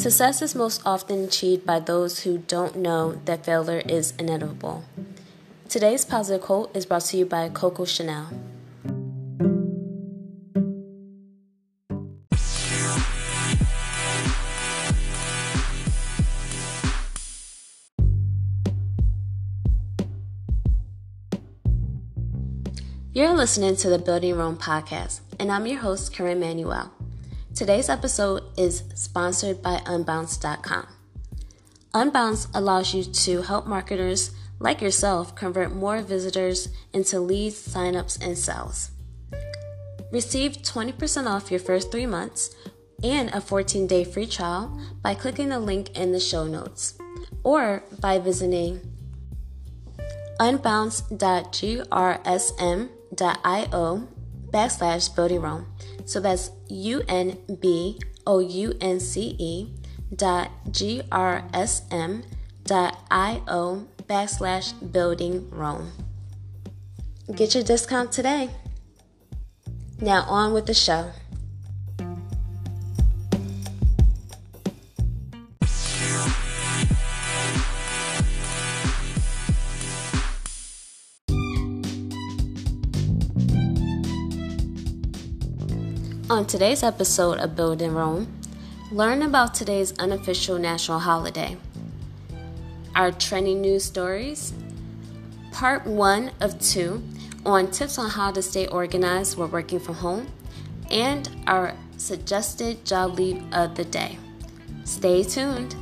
Success is most often achieved by those who don't know that failure is inevitable. Today's positive quote is brought to you by Coco Chanel. You're listening to the Building Rome podcast, and I'm your host, Karen Manuel. Today's episode is sponsored by Unbounce.com. Unbounce allows you to help marketers like yourself convert more visitors into leads, signups, and sales. Receive 20% off your first three months and a 14 day free trial by clicking the link in the show notes or by visiting unbounce.grsm.io backslash building Rome. So that's U N B O U N C E dot G R S M dot I O backslash building Rome. Get your discount today. Now on with the show. On today's episode of Building Rome, learn about today's unofficial national holiday, our trending news stories, part one of two on tips on how to stay organized while working from home, and our suggested job leave of the day. Stay tuned.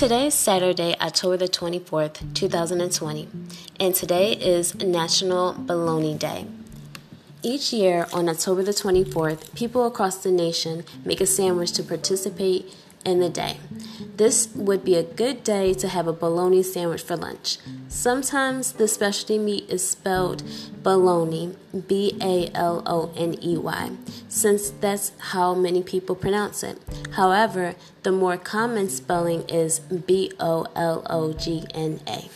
Today is Saturday, October the 24th, 2020, and today is National Bologna Day. Each year on October the 24th, people across the nation make a sandwich to participate in the day. This would be a good day to have a bologna sandwich for lunch. Sometimes the specialty meat is spelled bologna, B A L O N E Y, since that's how many people pronounce it. However, the more common spelling is B O L O G N A.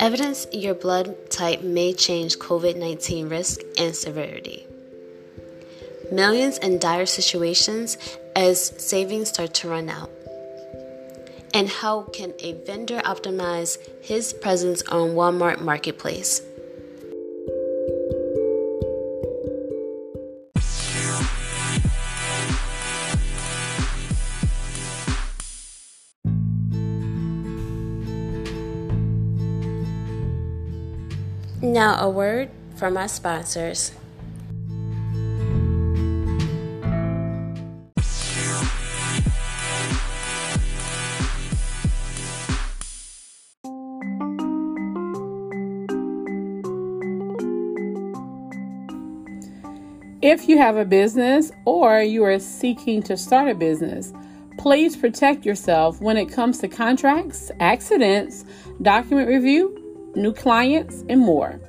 Evidence your blood type may change COVID 19 risk and severity. Millions in dire situations as savings start to run out. And how can a vendor optimize his presence on Walmart Marketplace? A word from our sponsors. If you have a business or you are seeking to start a business, please protect yourself when it comes to contracts, accidents, document review, new clients, and more.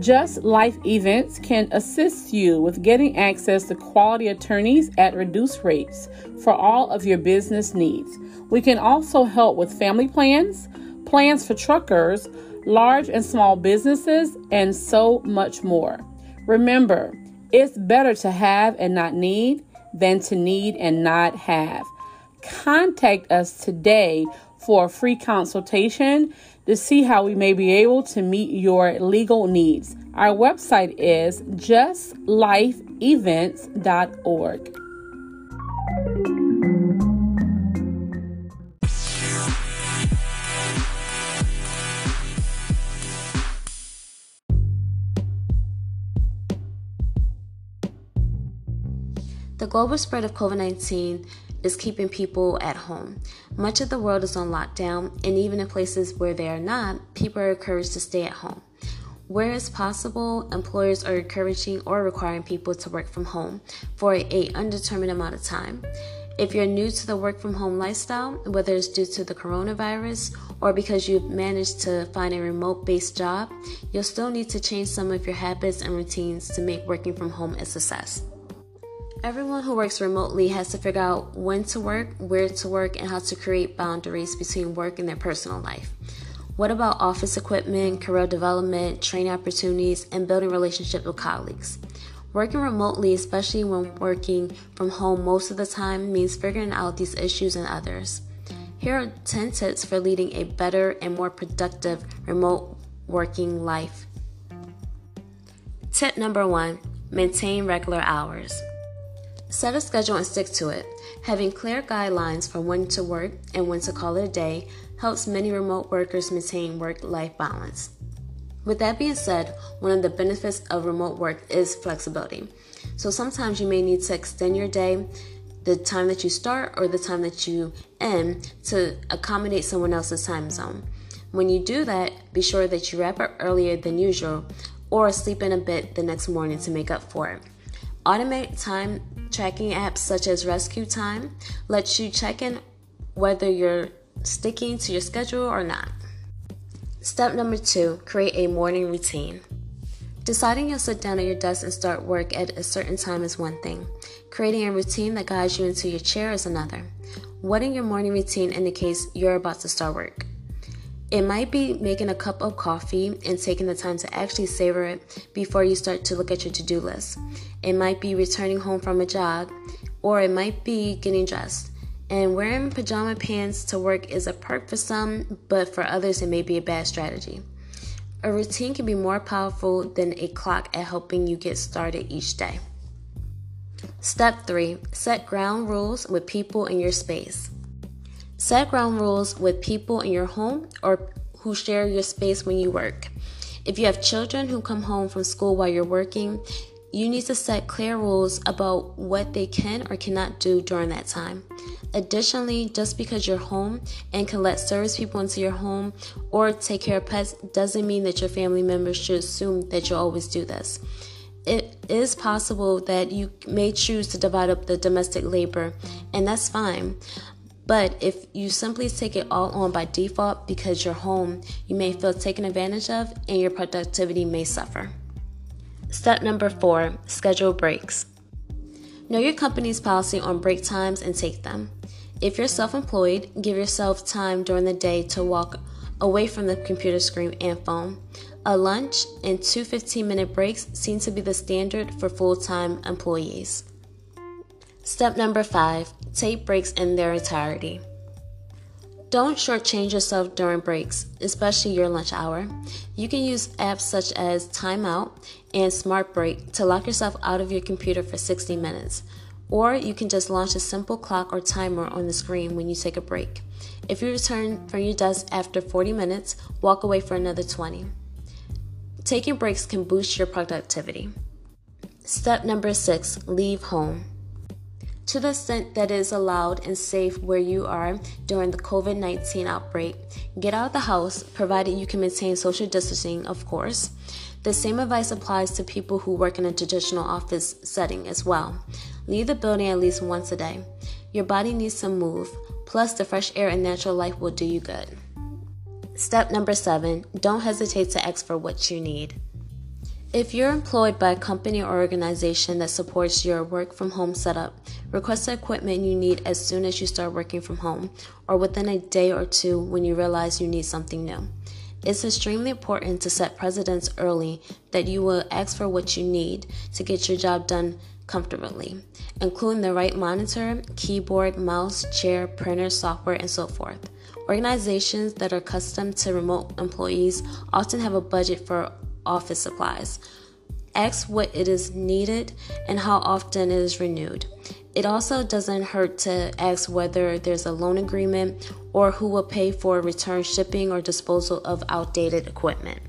Just Life Events can assist you with getting access to quality attorneys at reduced rates for all of your business needs. We can also help with family plans, plans for truckers, large and small businesses, and so much more. Remember, it's better to have and not need than to need and not have. Contact us today for a free consultation to see how we may be able to meet your legal needs. Our website is justlifeevents.org. The global spread of COVID 19 is keeping people at home. Much of the world is on lockdown, and even in places where they are not, people are encouraged to stay at home. Where it's possible, employers are encouraging or requiring people to work from home for a undetermined amount of time. If you're new to the work from home lifestyle, whether it's due to the coronavirus or because you've managed to find a remote based job, you'll still need to change some of your habits and routines to make working from home a success. Everyone who works remotely has to figure out when to work, where to work, and how to create boundaries between work and their personal life. What about office equipment, career development, training opportunities, and building relationships with colleagues? Working remotely, especially when working from home most of the time, means figuring out these issues and others. Here are 10 tips for leading a better and more productive remote working life. Tip number one maintain regular hours. Set a schedule and stick to it. Having clear guidelines for when to work and when to call it a day helps many remote workers maintain work life balance. With that being said, one of the benefits of remote work is flexibility. So sometimes you may need to extend your day, the time that you start or the time that you end, to accommodate someone else's time zone. When you do that, be sure that you wrap up earlier than usual or sleep in a bit the next morning to make up for it. Automate time tracking apps such as Rescue Time lets you check in whether you're sticking to your schedule or not. Step number two create a morning routine. Deciding you'll sit down at your desk and start work at a certain time is one thing. Creating a routine that guides you into your chair is another. What in your morning routine indicates you're about to start work? It might be making a cup of coffee and taking the time to actually savor it before you start to look at your to do list. It might be returning home from a jog, or it might be getting dressed. And wearing pajama pants to work is a perk for some, but for others, it may be a bad strategy. A routine can be more powerful than a clock at helping you get started each day. Step 3 Set ground rules with people in your space. Set ground rules with people in your home or who share your space when you work. If you have children who come home from school while you're working, you need to set clear rules about what they can or cannot do during that time. Additionally, just because you're home and can let service people into your home or take care of pets doesn't mean that your family members should assume that you'll always do this. It is possible that you may choose to divide up the domestic labor, and that's fine. But if you simply take it all on by default because you're home, you may feel taken advantage of and your productivity may suffer. Step number four schedule breaks. Know your company's policy on break times and take them. If you're self employed, give yourself time during the day to walk away from the computer screen and phone. A lunch and two 15 minute breaks seem to be the standard for full time employees. Step number five take breaks in their entirety. Don't shortchange yourself during breaks, especially your lunch hour. You can use apps such as Timeout and Smart Break to lock yourself out of your computer for 60 minutes. Or you can just launch a simple clock or timer on the screen when you take a break. If you return from your desk after 40 minutes, walk away for another 20. Taking breaks can boost your productivity. Step number six leave home. To the extent that is allowed and safe where you are during the COVID 19 outbreak, get out of the house, provided you can maintain social distancing, of course. The same advice applies to people who work in a traditional office setting as well. Leave the building at least once a day. Your body needs to move, plus, the fresh air and natural light will do you good. Step number seven don't hesitate to ask for what you need. If you're employed by a company or organization that supports your work from home setup, request the equipment you need as soon as you start working from home or within a day or two when you realize you need something new. It's extremely important to set precedents early that you will ask for what you need to get your job done comfortably, including the right monitor, keyboard, mouse, chair, printer, software, and so forth. Organizations that are accustomed to remote employees often have a budget for office supplies. Ask what it is needed and how often it is renewed. It also doesn't hurt to ask whether there's a loan agreement or who will pay for return shipping or disposal of outdated equipment.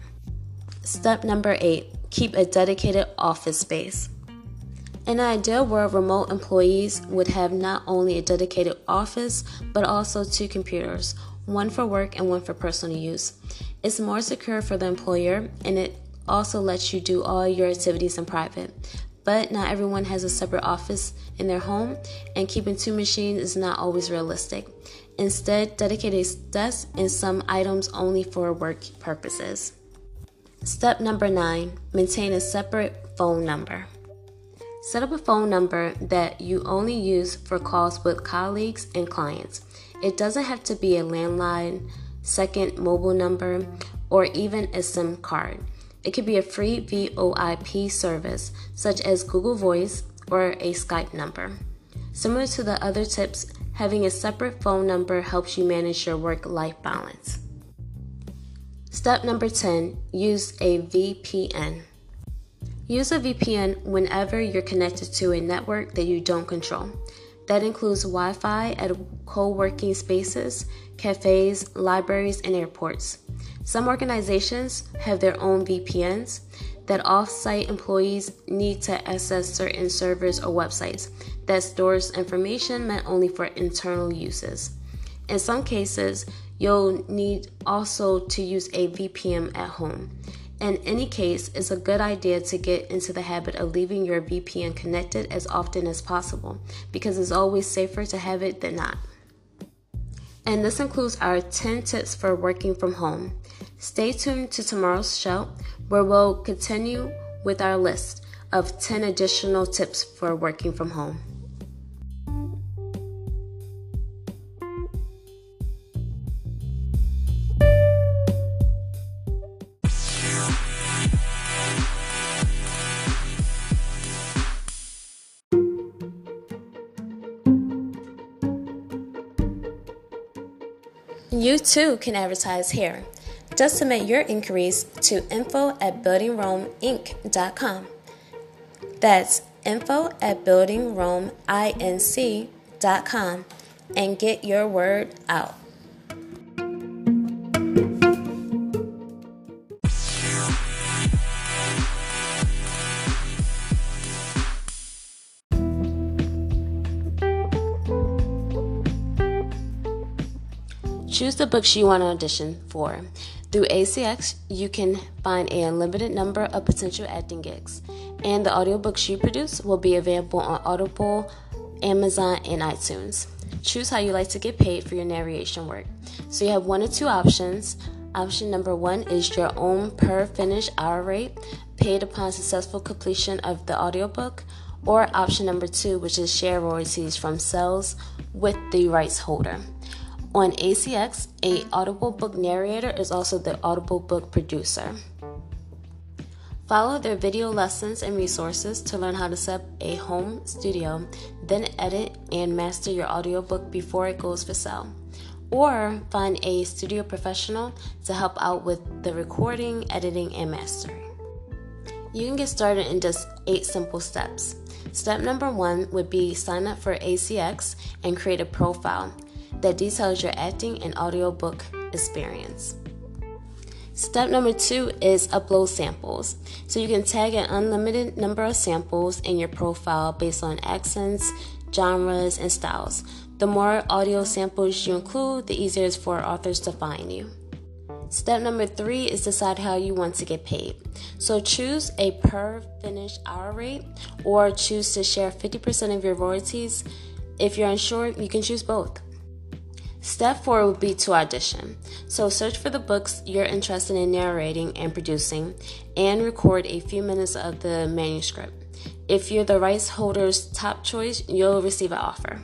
Step number eight keep a dedicated office space. In an ideal world, remote employees would have not only a dedicated office, but also two computers, one for work and one for personal use. It's more secure for the employer and it also lets you do all your activities in private. but not everyone has a separate office in their home, and keeping two machines is not always realistic. Instead, dedicate a desk and some items only for work purposes. Step number nine maintain a separate phone number. Set up a phone number that you only use for calls with colleagues and clients. It doesn't have to be a landline, second mobile number, or even a SIM card. It could be a free VoIP service such as Google Voice or a Skype number. Similar to the other tips, having a separate phone number helps you manage your work life balance. Step number 10 use a VPN. Use a VPN whenever you're connected to a network that you don't control. That includes Wi Fi at co working spaces, cafes, libraries, and airports. Some organizations have their own VPNs that off-site employees need to access certain servers or websites that stores information meant only for internal uses. In some cases, you'll need also to use a VPN at home. In any case, it's a good idea to get into the habit of leaving your VPN connected as often as possible because it's always safer to have it than not. And this includes our 10 tips for working from home. Stay tuned to tomorrow's show where we'll continue with our list of 10 additional tips for working from home. You too can advertise here. Just submit your inquiries to info at buildingromeinc.com. That's info at buildingromeinc.com and get your word out. Choose the books you want to audition for. Through ACX, you can find an unlimited number of potential acting gigs, and the audiobooks you produce will be available on Audible, Amazon, and iTunes. Choose how you like to get paid for your narration work. So you have one or two options. Option number one is your own per finished hour rate, paid upon successful completion of the audiobook, or option number two, which is share royalties from sales with the rights holder. On ACX, a Audible book narrator is also the Audible book producer. Follow their video lessons and resources to learn how to set up a home studio, then edit and master your audiobook before it goes for sale. Or find a studio professional to help out with the recording, editing, and mastering. You can get started in just eight simple steps. Step number one would be sign up for ACX and create a profile that details your acting and audiobook experience. Step number two is upload samples. So you can tag an unlimited number of samples in your profile based on accents, genres, and styles. The more audio samples you include, the easier it is for authors to find you. Step number three is decide how you want to get paid. So choose a per finished hour rate or choose to share 50% of your royalties. If you're unsure, you can choose both. Step four would be to audition. So search for the books you're interested in narrating and producing and record a few minutes of the manuscript. If you're the rights holder's top choice, you'll receive an offer.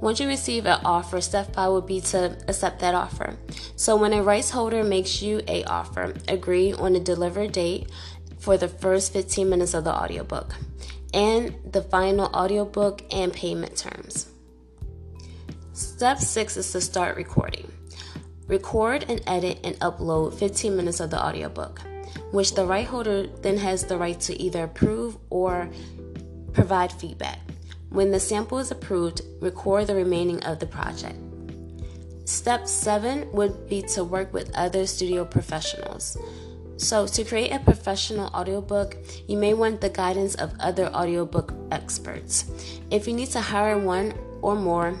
Once you receive an offer, step five would be to accept that offer. So when a rights holder makes you a offer, agree on a delivered date for the first 15 minutes of the audiobook and the final audiobook and payment terms. Step six is to start recording. Record and edit and upload 15 minutes of the audiobook, which the right holder then has the right to either approve or provide feedback. When the sample is approved, record the remaining of the project. Step seven would be to work with other studio professionals. So, to create a professional audiobook, you may want the guidance of other audiobook experts. If you need to hire one or more,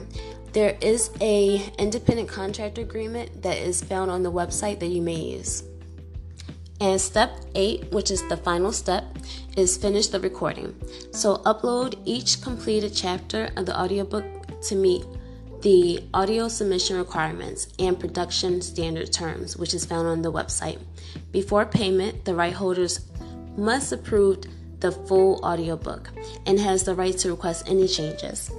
there is a independent contractor agreement that is found on the website that you may use. And step eight, which is the final step, is finish the recording. So upload each completed chapter of the audiobook to meet the audio submission requirements and production standard terms, which is found on the website. Before payment, the right holders must approve the full audiobook and has the right to request any changes.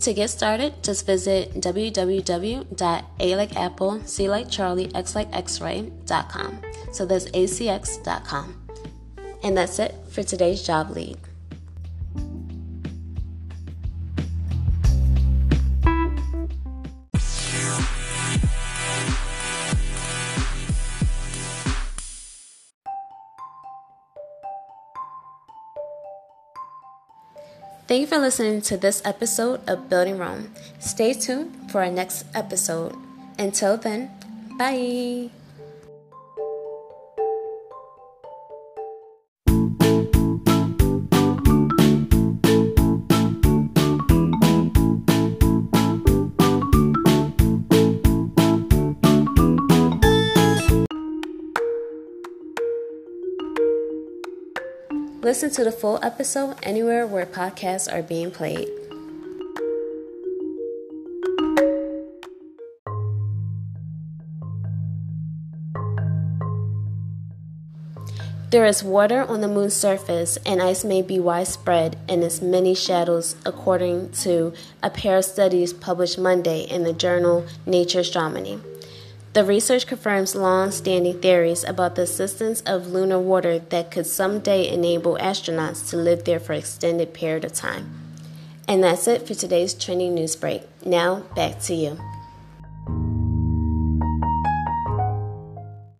To get started, just visit www.a c like charlie, x like x-ray.com. So that's acx.com. And that's it for today's job lead. Thank you for listening to this episode of Building Rome. Stay tuned for our next episode. Until then, bye. Listen to the full episode anywhere where podcasts are being played. There is water on the moon's surface, and ice may be widespread in its many shadows, according to a pair of studies published Monday in the journal Nature Astronomy. The research confirms long standing theories about the existence of lunar water that could someday enable astronauts to live there for an extended period of time. And that's it for today's trending news break. Now, back to you.